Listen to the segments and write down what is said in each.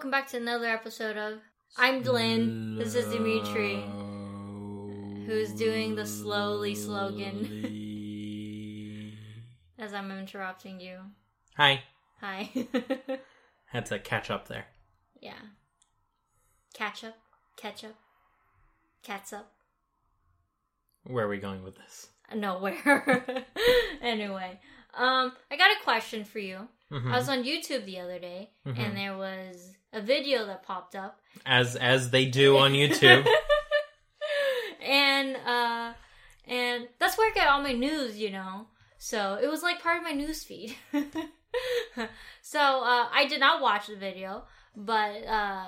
welcome back to another episode of I'm Lynn. This is Dimitri, who's doing the slowly slogan as I'm interrupting you. Hi. Hi. Had to catch up there. yeah. Catch up, catch up, cats up. Where are we going with this? Nowhere. anyway, um, I got a question for you. Mhm. I was on YouTube the other day, Mhm. and there was a video that popped up As as they do on YouTube. and uh and that's where I get all my news, you know. So it was like part of my news feed. so uh I did not watch the video, but uh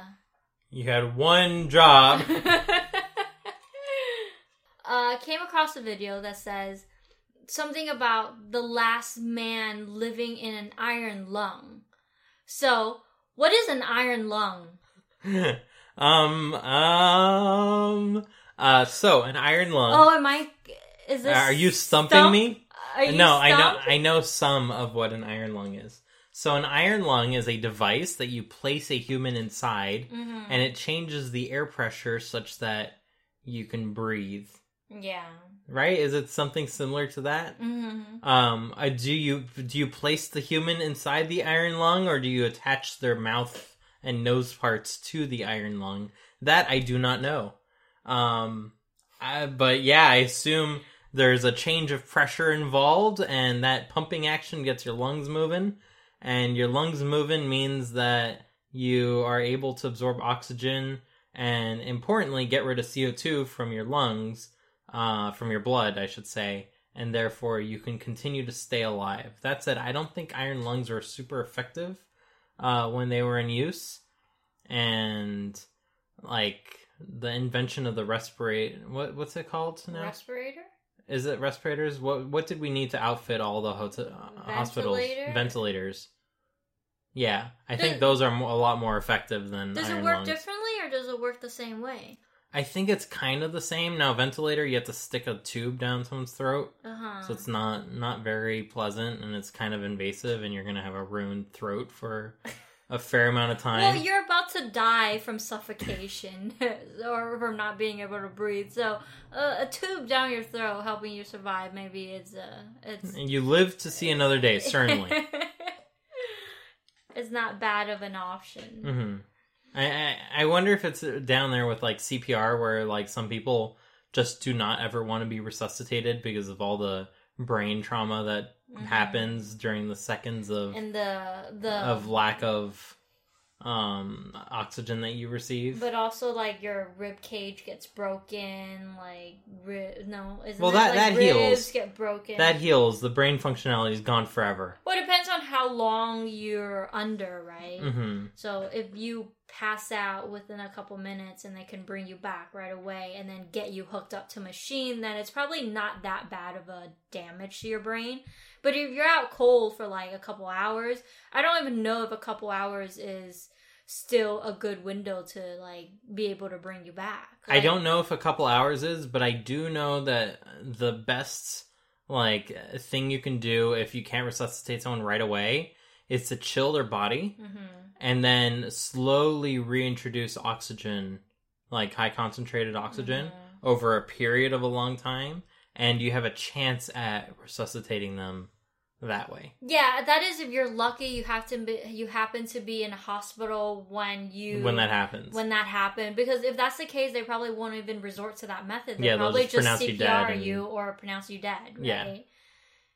you had one job. uh came across a video that says something about the last man living in an iron lung. So, what is an iron lung? um um uh so an iron lung. Oh, am I is this are you stumping stump? me? Are you no, I know? I know some of what an iron lung is. So an iron lung is a device that you place a human inside Mhm. and it changes the air pressure such that you can breathe. Yeah. Right? Is it something similar to that? Mm-hmm. Um, uh, do you do you place the human inside the iron lung, or do you attach their mouth and nose parts to the iron lung? That I do not know. Um, I, but yeah, I assume there's a change of pressure involved, and that pumping action gets your lungs moving, and your lungs moving means that you are able to absorb oxygen and, importantly, get rid of CO two from your lungs, uh, from your blood, I should say and therefore you can continue to stay alive. That said, I don't think iron lungs were super effective uh, when they were in use, and like the invention of the respirator. What what's it called now? Respirator? Is it respirators? What what did we need to outfit all the hotel, uh, hospitals? Ventilators. Yeah, I Does- think those are a lot more effective than Does it work lungs. differently or does it work the same way? I think it's kind of the same. Now, ventilator, you have to stick a tube down someone's throat. Uh huh. So it's not not very pleasant, and it's kind of invasive, and you're gonna have a ruined throat for a fair amount of time. well, you're about to die from suffocation or from not being able to breathe. So uh, a tube down your throat helping you survive. Maybe it's uh, it's and you live to see another day, certainly. it's not bad of an option. hmm I, I I wonder if it's down there with like CPR, where like some people just do not ever want to be resuscitated because of all the brain trauma that Mhm. happens during the seconds of And the the of lack of um oxygen that you receive. But also, like your rib cage gets broken. Like ri- no, isn't Well, that- like, that ribs heals. get broken. that heals. The brain functionality is gone forever. well, it depends on how long you're under, right? hmm So if you pass out within a couple minutes and they can bring you back right away and then get you hooked up to machine, then it's probably not that bad of a damage to your brain. But if you're out cold for like a couple hours, I don't even know if a couple hours is still a good window to like be able to bring you back. I don't know if a couple hours is, but I do know that the best like thing you can do if you can't resuscitate someone right away is to chill their body Mhm. and then slowly reintroduce oxygen, like high concentrated oxygen, Mhm. over a period of a long time, and you have a chance at resuscitating them that way. Yeah, that is if you're lucky. You have to be, you happen to be in a hospital when you When that happens. when that happened. Because if that's the case, they probably won't even resort to that method. They Yeah, they'll probably just just, pronounce you CPR dead you, or pronounce you dead. Right? Yeah.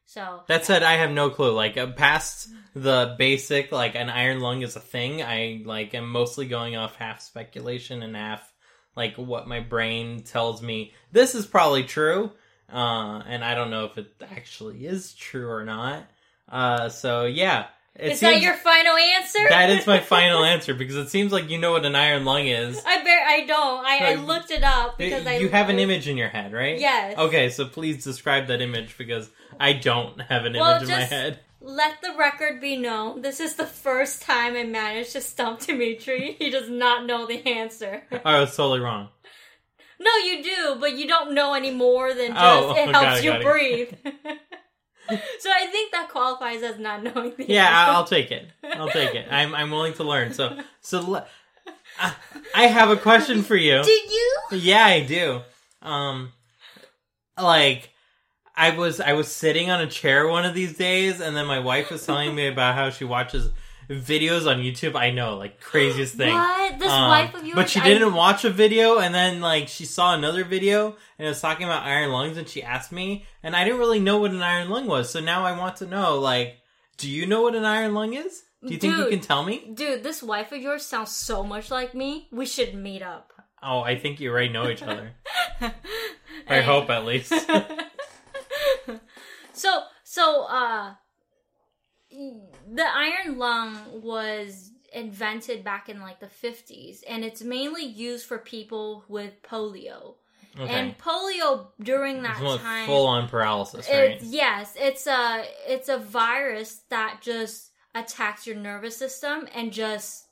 So That said, I have no clue. Like uh, past the basic, like an iron lung is a thing. I like am mostly going off half speculation and half like what my brain tells me. This is probably true, uh, and I don't know if it actually is true or not. Uh, so yeah, it is that your final answer? that is my final answer because it seems like you know what an iron lung is. I bear. I don't. I, I looked it up because I you have an image in your head, right? Yes. Okay, so please describe that image because I don't have an Well, image in my head. Let the record be known. This is the first time I managed to stump Dimitri. He does not know the answer. Oh, I was totally wrong. No, you do, but you don't know any more than oh, just Oh, it helps you breathe. so I think that qualifies as not knowing the Yeah, answer. I'll take it. I'll take it. I'm I'm willing to learn. So so I I have a question for you. Do you? Yeah, I do. Um, like I was I was sitting on a chair one of these days, and then my wife was telling me about how she watches videos on YouTube. I know, like craziest thing. What? This Um, wife of yours? But she I- didn't watch a video, and then like she saw another video, and it was talking about iron lungs, and she asked me, and I didn't really know what an iron lung was. So now I want to know, like, do you know what an iron lung is? Do you think you can tell me? Dude, this wife of yours sounds so much like me. We should meet up. Oh, I think you already know each other. I hope at least. so so uh the iron lung was invented back in like the 50s and it's mainly used for people with polio Okay. and polio during that It's time full on paralysis, right? it's, yes it's a it's a virus that just attacks your nervous system and just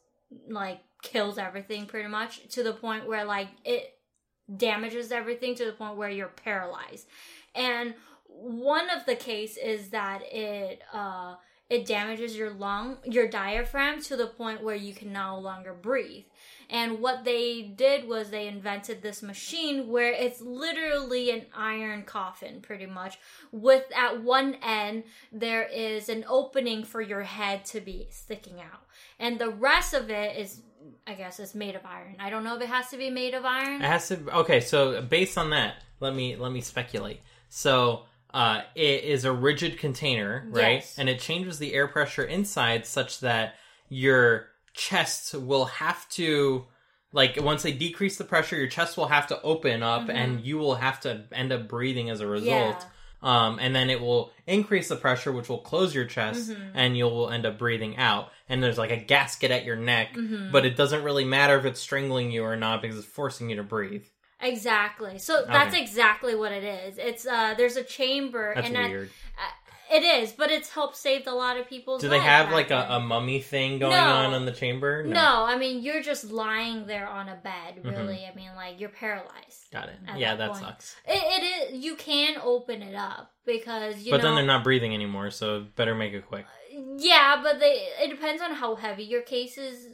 like kills everything pretty much to the point where like it damages everything to the point where you're paralyzed and one of the case is that it uh it damages your lung your diaphragm to the point where you can no longer breathe and what they did was they invented this machine where it's literally an iron coffin pretty much with at one end there is an opening for your head to be sticking out and the rest of it is i guess is made of iron i don't know if it has to be made of iron It has to. Okay, so based on that, let me let me speculate. So uh, it is a rigid container, right? Yes. And it changes the air pressure inside such that your chest will have to, like, once they decrease the pressure, your chest will have to open up, and you will have to end up breathing as a result. Yeah. Um, and then it will increase the pressure, which will close your chest, and you'll end up breathing out. And there's like a gasket at your neck, but it doesn't really matter if it's strangling you or not because it's forcing you to breathe. Exactly. So that's Okay. exactly what it is. It's uh there's a chamber That's and weird. it is, but it's helped saved a lot of people's Do they have like a, a mummy thing going No. on in the chamber? no. I mean you're just lying there on a bed, Mm-hmm. really. I mean like you're paralyzed. Got it. Yeah, that that sucks. It, it is you can open it up because you But know then they're not breathing anymore, so better make it quick. Yeah, but they it depends on how heavy your case is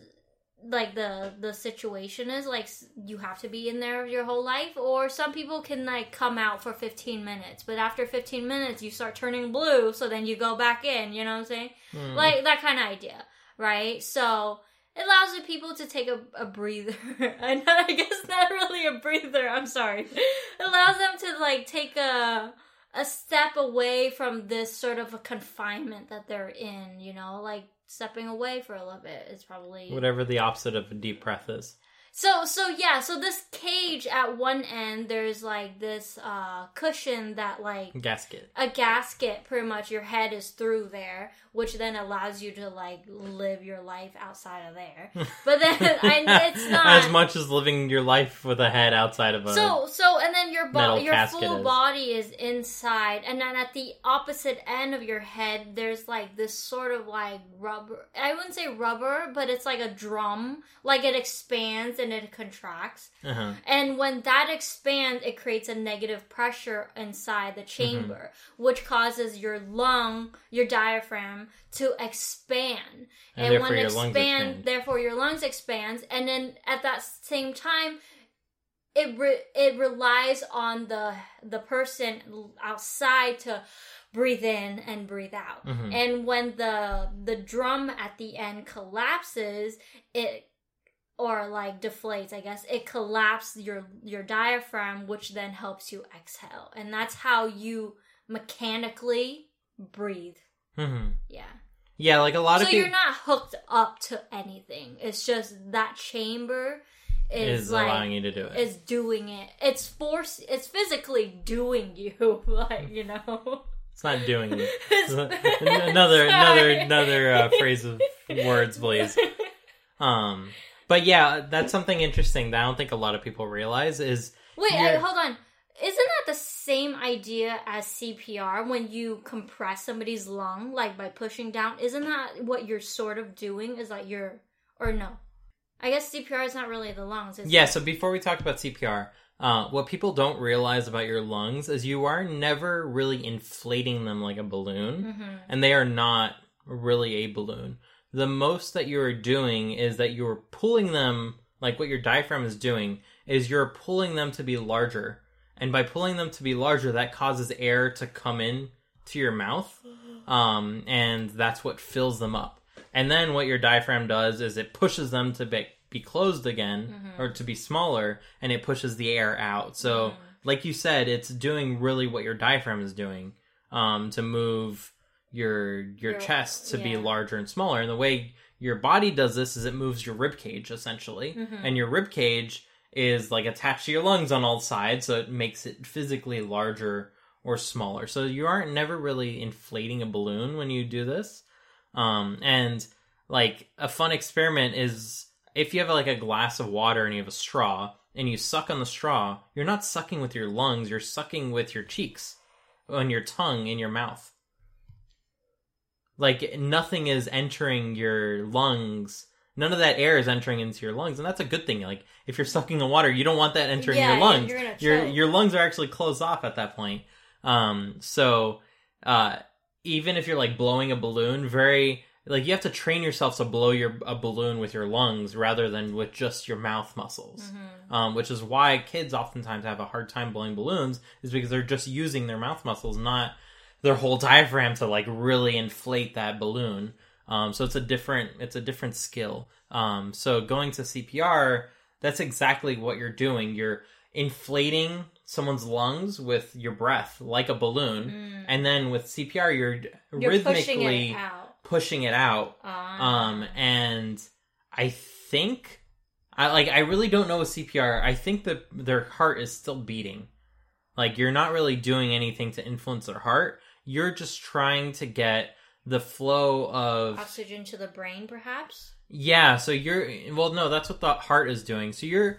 like the the situation is like you have to be in there your whole life or some people can like come out for 15 minutes but after 15 minutes you start turning blue so then you go back in you know what i'm saying? Hmm. like that kind of idea right? So it allows the people to take a, a breather and i guess not really a breather i'm sorry. It allows them to like take a a step away from this sort of a confinement that they're in you know? Like stepping away for a little bit is probably Whatever the opposite of a deep breath is. so so yeah, so this cage at one end there's like this uh cushion that like Gasket. a gasket pretty much your head is through there, which then allows you to like live your life outside of there. But then I, it's not as much as living your life with a head outside of a. so so and then your body your full is. body is inside and then at the opposite end of your head there's like this sort of like rubber I wouldn't say rubber, but it's like a drum. Like it expands and it contracts. uh-huh. And when that expands, it creates a negative pressure inside the chamber, Mm-hmm. which causes your lung, your diaphragm to expand. And therefore when lungs expand. therefore your lungs expands, and then at that same time, it re- it relies on the the person outside to breathe in and breathe out. Mhm. And when the the drum at the end collapses, it or like deflates, I guess, it collapses your your diaphragm, which then helps you exhale. And that's how you mechanically breathe. Mhm. Yeah. Yeah, like a lot So of people. you're not hooked up to anything. It's just that chamber is, is like allowing you to do it. is doing it. It's force. It's physically doing you, like you know. It's not doing. It's- another another another uh, phrase of words, please. Um, but yeah, that's something interesting that I don't think a lot of people realize is Wait, uh, hold on. Isn't that the same idea as CPR when you compress somebody's lung, like by pushing down? Isn't that what you're sort of doing? Is like you're, or no? I guess CPR is not really the lungs. Yeah. So before we talk about CPR, Uh, what people don't realize about your lungs is you are never really inflating them like a balloon, hmm and they are not really a balloon. The most that you are doing is that you're pulling them, like what your diaphragm is doing, is you're pulling them to be larger. And by pulling them to be larger, that causes air to come in to your mouth, um, and that's what fills them up. And then what your diaphragm does is it pushes them to be, be closed again Mhm. or to be smaller, and it pushes the air out. So, Mhm. like you said, it's doing really what your diaphragm is doing um, to move your your Your- chest to be larger and smaller. And the way your body does this is it moves your rib cage essentially, Mhm. and your rib cage is like attached to your lungs on all sides, so it makes it physically larger or smaller. So you aren't never really inflating a balloon when you do this. Um, and like a fun experiment is if you have like a glass of water and you have a straw and you suck on the straw, you're not sucking with your lungs, you're sucking with your cheeks, on your tongue, in your mouth. Like nothing is entering your lungs. None of that air is entering into your lungs, and that's a good thing. Like if you're sucking on water, you don't want that entering Yeah, your lungs. your your lungs are actually closed off at that point. Um, so uh, even if you're like blowing a balloon, very like you have to train yourself to blow your a balloon with your lungs rather than with just your mouth muscles. Mhm. Um, which is why kids oftentimes have a hard time blowing balloons, is because they're just using their mouth muscles, not their whole diaphragm to like really inflate that balloon. Um, so it's a different it's a different skill. Um, so going to CPR, that's exactly what you're doing. You're inflating someone's lungs with your breath like a balloon, Mm. and then with CPR, you're, You're rhythmically pushing it out. pushing it out Ah. um and i think i like i really don't know with cpr i think that their heart is still beating like you're not really doing anything to influence their heart you're just trying to get the flow of oxygen to the brain, perhaps. yeah so you're well no that's what the heart is doing so you're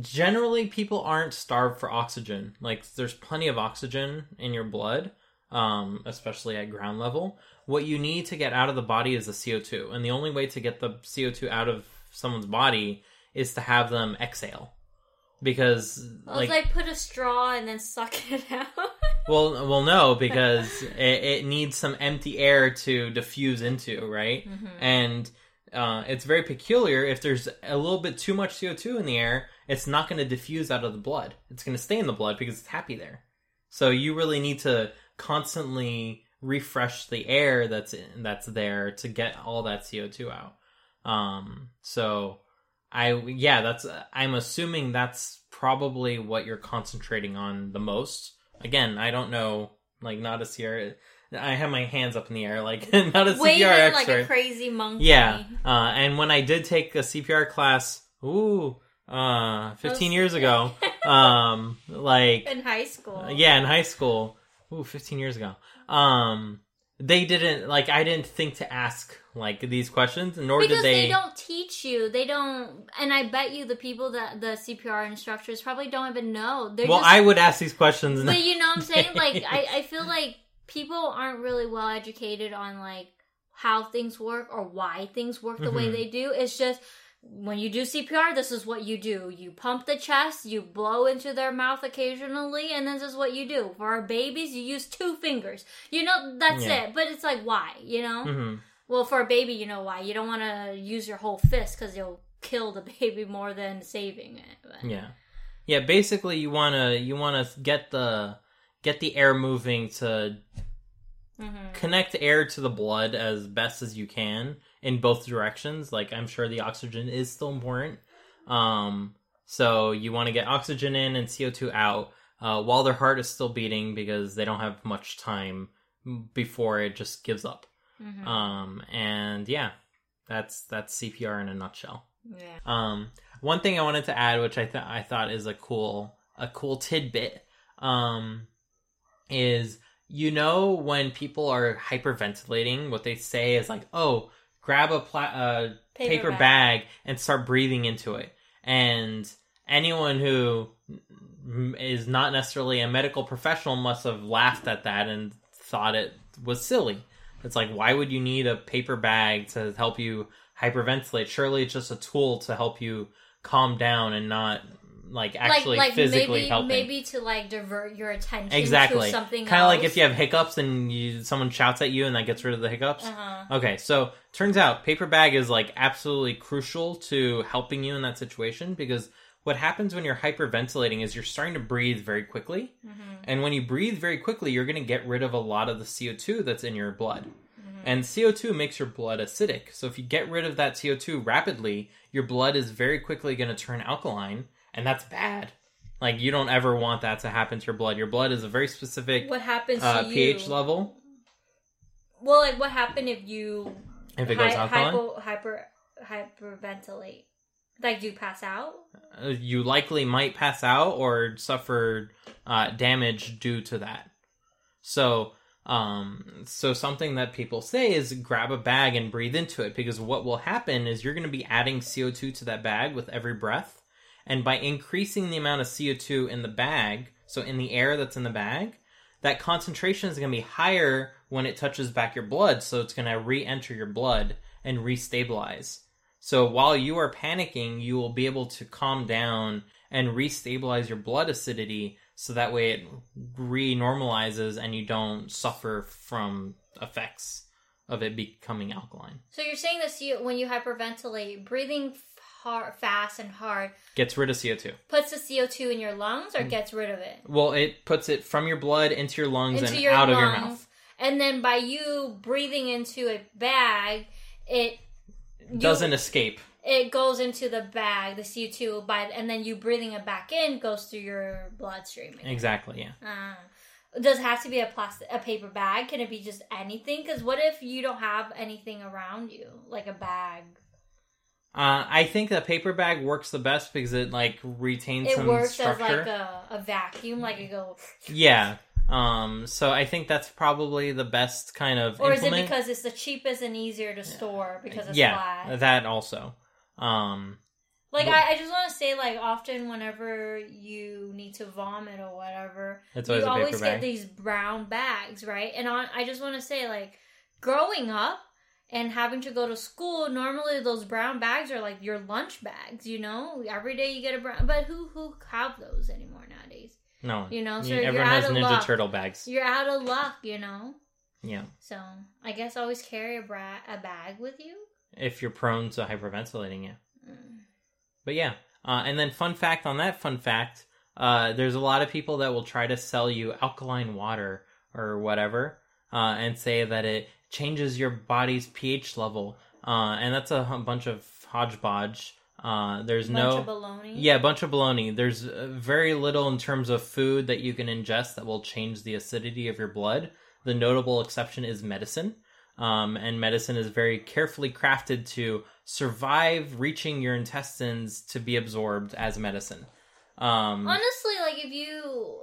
generally people aren't starved for oxygen like there's plenty of oxygen in your blood um, especially at ground level what you need to get out of the body is the co2 and the only way to get the co2 out of someone's body is to have them exhale because Well, like it's like put a straw and then suck it out. Well well no because it, it needs some empty air to diffuse into right Mhm. and uh, it's very peculiar. If there's a little bit too much CO2 in the air, it's not going to diffuse out of the blood. It's going to stay in the blood because it's happy there. So you really need to constantly refresh the air that's in, that's there to get all that CO2 out. Um, so I yeah, that's I'm assuming that's probably what you're concentrating on the most. Again, I don't know, like not a CR. I have my hands up in the air, like not a Waving CPR like expert. a crazy monkey. Yeah, uh, and when I did take a CPR class, ooh, uh, 15 Those- years ago, um, like, In high school. yeah, in high school, ooh, 15 years ago, um, they didn't, like, I didn't think to ask, like, these questions, nor Because did they... they, don't teach you. They don't, and I bet you the people that the CPR instructors probably don't even know. They're well, just, I would ask these questions, But you know what I'm saying? Like, I, I feel like people aren't really well educated on like how things work or why things work the way Mhm. they do. It's just when you do CPR, this is what you do. You pump the chest, you blow into their mouth occasionally, and this is what you do. For our babies, you use two fingers. You know, that's Yeah. it. But it's like, why? You know? Mhm. Well, for a baby, you know why. You don't want to use your whole fist because you'll kill the baby more than saving it. But- yeah, yeah, basically, you wanna, you wanna get the, get the air moving to Mhm. connect air to the blood as best as you can in both directions. Like I'm sure the oxygen is still important. Um, so you want to get oxygen in and CO2 out uh, while their heart is still beating because they don't have much time before it just gives up. Mhm. Um, and yeah, that's that's CPR in a nutshell. yeah. Um, one thing I wanted to add, which I th- I thought is a cool a cool tidbit, um, is you know when people are hyperventilating, what they say is like, "Oh, grab a pla- uh, Paper paper, bag. bag. and start breathing into it." And anyone who mm, not necessarily a medical professional must have laughed at that and thought it was silly. It's like, why would you need a paper bag to help you hyperventilate? Surely it's just a tool to help you calm down and not like actually like, like physically maybe, helping. Maybe to like divert your attention exactly to something kind of like if you have hiccups and you someone shouts at you and that gets rid of the hiccups. Uh-huh. Okay, so turns out paper bag is like absolutely crucial to helping you in that situation because what happens when you're hyperventilating is you're starting to breathe very quickly. Mm-hmm. And when you breathe very quickly, you're going to get rid of a lot of the CO2 that's in your blood. Mm-hmm. And CO2 makes your blood acidic. So if you get rid of that CO2 rapidly, your blood is very quickly going to turn alkaline, and that's bad. Like you don't ever want that to happen to your blood. Your blood is a very specific What happens uh, to you? pH level. Well, like what happened if you If it goes hy- alkaline, hypo, hyper hyperventilate? Like, do you pass out? uh, you likely might pass out or suffer uh, damage due to that. So, um, so something that people say is grab a bag and breathe into it because what will happen is you're going to be adding CO2 to that bag with every breath, and by increasing the amount of CO2 in the bag, so in the air that's in the bag, that concentration is going to be higher when it touches back your blood, so it's going to re-enter your blood and restabilize. So while you are panicking, you will be able to calm down and restabilize your blood acidity so that way it re-normalizes and you don't suffer from effects of it becoming alkaline. So you're saying that CO, when you hyperventilate, breathing hard, fast and hard Gets rid of CO2. puts the CO2 in your lungs Mm. or gets rid of it Well, it puts it from your blood into your lungs into and your out lungs, of your mouth. and then by you breathing into a bag, it you- Doesn't escape. it goes into the bag, the CO2, by and then you breathing it back in goes through your bloodstream. again. Exactly, yeah. Uh, does it have to be a plastic, a paper bag? Can it be just anything? Because what if you don't have anything around you, like a bag? Uh, I think the paper bag works the best because it like retains It some works structure. as like a, a vacuum, like it goes. Yeah. Um, so I think that's probably the best kind of Or is it because it's the cheapest and easier to store because it's yeah, flat? that also. Um, Like I, I just want to say, like often whenever you need to vomit or whatever, it's you always always bag. get these brown bags, right? And on, I just want to say, like growing up and having to go to school, normally those brown bags are like your lunch bags. You know, every day you get a brown. But who who have those anymore nowadays? no, You know, so Yeah, you're everyone has Ninja luck. Turtle bags. You're out of luck, you know. Yeah, So I guess always carry a bra- a bag with you. if you're prone to hyperventilating, yeah. Mm. But yeah, uh, and then fun fact on that fun fact, uh, there's a lot of people that will try to sell you alkaline water or whatever, uh, and say that it changes your body's pH level, uh, and that's a bunch of hodgepodge. Uh, there's Bunch no of baloney. Yeah, a bunch of baloney. There's uh, very little in terms of food that you can ingest that will change the acidity of your blood. The notable exception is medicine. Um, and medicine is very carefully crafted to survive reaching your intestines to be absorbed as medicine. Um, Honestly, like if you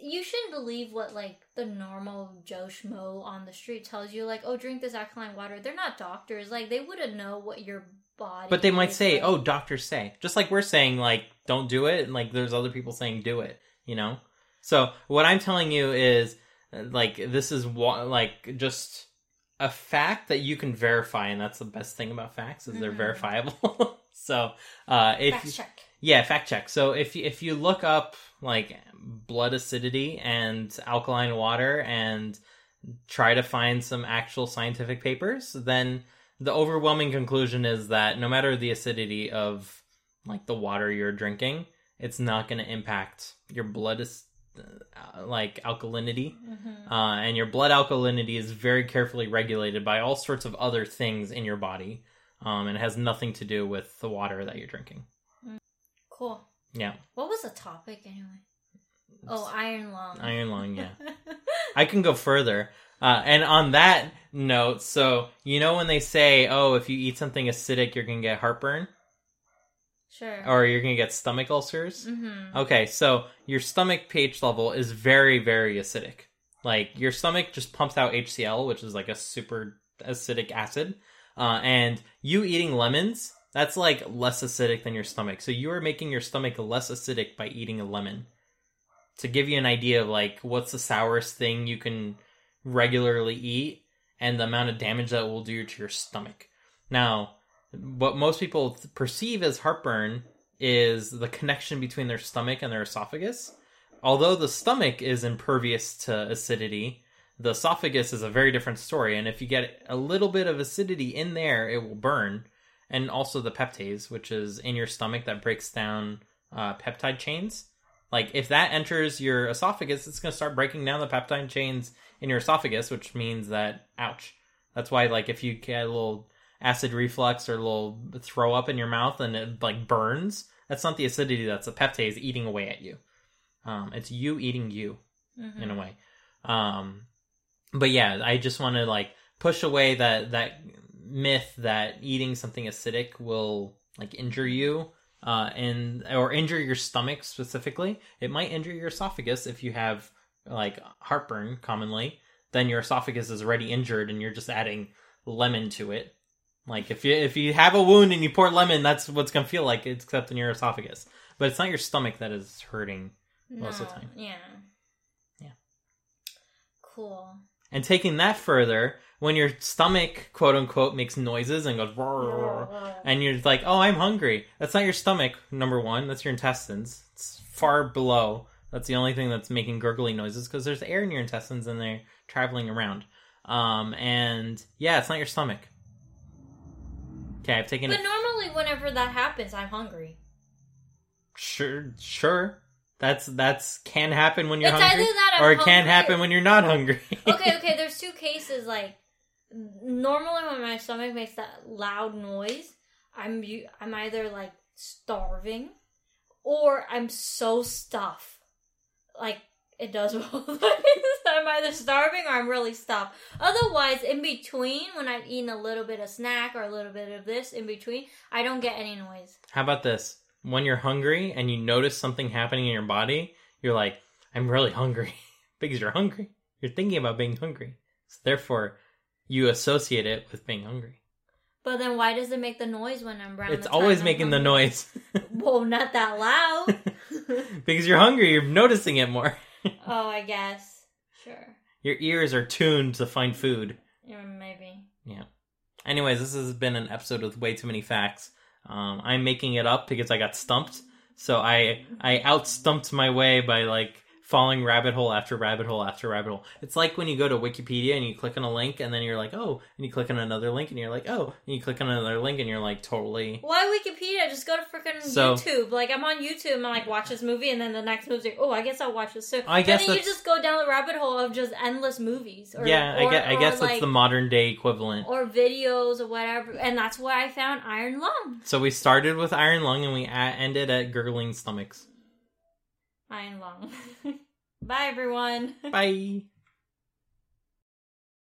you shouldn't believe what like the normal Joe Schmo on the street tells you, like, oh, drink this alkaline water. They're not doctors. Like they wouldn't know what your body. but they might say, like. "Oh, doctors say," just like we're saying, like, "Don't do it," and like there's other people saying, "Do it." You know. So what I'm telling you is, like, this is wa- like just a fact that you can verify, and that's the best thing about facts is they're Mhm. verifiable. so uh, if Fact check. yeah, fact check. So if you- if you look up like blood acidity and alkaline water and try to find some actual scientific papers, then the overwhelming conclusion is that no matter the acidity of like the water you're drinking, it's not going to impact your blood is uh, like alkalinity. hmm Uh, and your blood alkalinity is very carefully regulated by all sorts of other things in your body. Um, and it has nothing to do with the water that you're drinking. Cool. Yeah. What was the topic anyway? Oh, iron lung. Iron lung, yeah. I can go further. Uh, and on that note, so you know when they say, "Oh, if you eat something acidic, you're gonna get heartburn, sure. or you're gonna get stomach ulcers." mm-hmm. Okay, so your stomach pH level is very, very acidic. Like your stomach just pumps out HCl, which is like a super acidic acid, uh, and you eating lemons. That's like less acidic than your stomach. So you are making your stomach less acidic by eating a lemon. To give you an idea of like what's the sourest thing you can regularly eat and the amount of damage that will do to your stomach. Now, what most people perceive as heartburn is the connection between their stomach and their esophagus. Although the stomach is impervious to acidity, the esophagus is a very different story. And if you get a little bit of acidity in there, it will burn. And also the peptase, which is in your stomach that breaks down uh, peptide chains. Like if that enters your esophagus, it's going to start breaking down the peptide chains in your esophagus, which means that ouch. That's why like if you get a little acid reflux or a little throw up in your mouth and it like burns, that's not the acidity, that's the peptase eating away at you. Um, it's you eating you Mm-hmm. in a way. Um, but yeah, I just want to like push away that that myth that eating something acidic will like injure you uh, and or injure your stomach specifically. It might injure your esophagus if you have like heartburn commonly. Then your esophagus is already injured, and you're just adding lemon to it. Like if you if you have a wound and you pour lemon, that's what's gonna feel like, except in your esophagus. But it's not your stomach that is hurting most of the time. Yeah. Yeah. Cool. And taking that further, when your stomach, quote unquote, makes noises and goes, "Roar," and you're like, oh, I'm hungry. That's not your stomach, number one. That's your intestines. It's far below. That's the only thing that's making gurgly noises because there's air in your intestines and they're traveling around. Um, and yeah, it's not your stomach. Okay, I've taken But it. normally, whenever that happens, I'm hungry. Sure, sure. That's that's can happen when you're It's hungry, either that I'm or it can hungry happen when you're not hungry. okay, okay, there's two cases. Like, normally when my stomach makes that loud noise, I'm I'm either like starving, or I'm so stuffed. Like it does both. I'm either starving or I'm really stuffed. Otherwise, in between, when I've eaten a little bit of snack or a little bit of this in between, I don't get any noise. How about this? When you're hungry and you notice something happening in your body, you're like, I'm really hungry. because you're hungry. You're thinking about being hungry. So therefore, you associate it with being hungry. But then, why does it make the noise when I'm around? it's always making the noise. Well, not that loud. because you're hungry, you're noticing it more. oh, I guess. Sure. Your ears are tuned to find food. Yeah, maybe. Yeah. Anyways, this has been an episode with way too many facts. Um, I'm making it up because I got stumped. So I I outstumped my way by like falling rabbit hole after rabbit hole after rabbit hole. It's like when you go to Wikipedia and you click on a link and then you're like, oh, and you click on another link and you're like, oh, and you click on another link and you're like totally. Why Wikipedia? Just go to freaking So- YouTube. Like I'm on YouTube and like watch this movie, and then the next movie's like, oh, I guess I'll watch this too. I guess and then you just go down the rabbit hole of just endless movies. Or, yeah, or, I guess I guess that's like, the modern day equivalent. or videos or whatever, and that's where I found Iron Lung. So we started with iron lung and we ended at gurgling stomachs. Iron Long. Bye, everyone. Bye.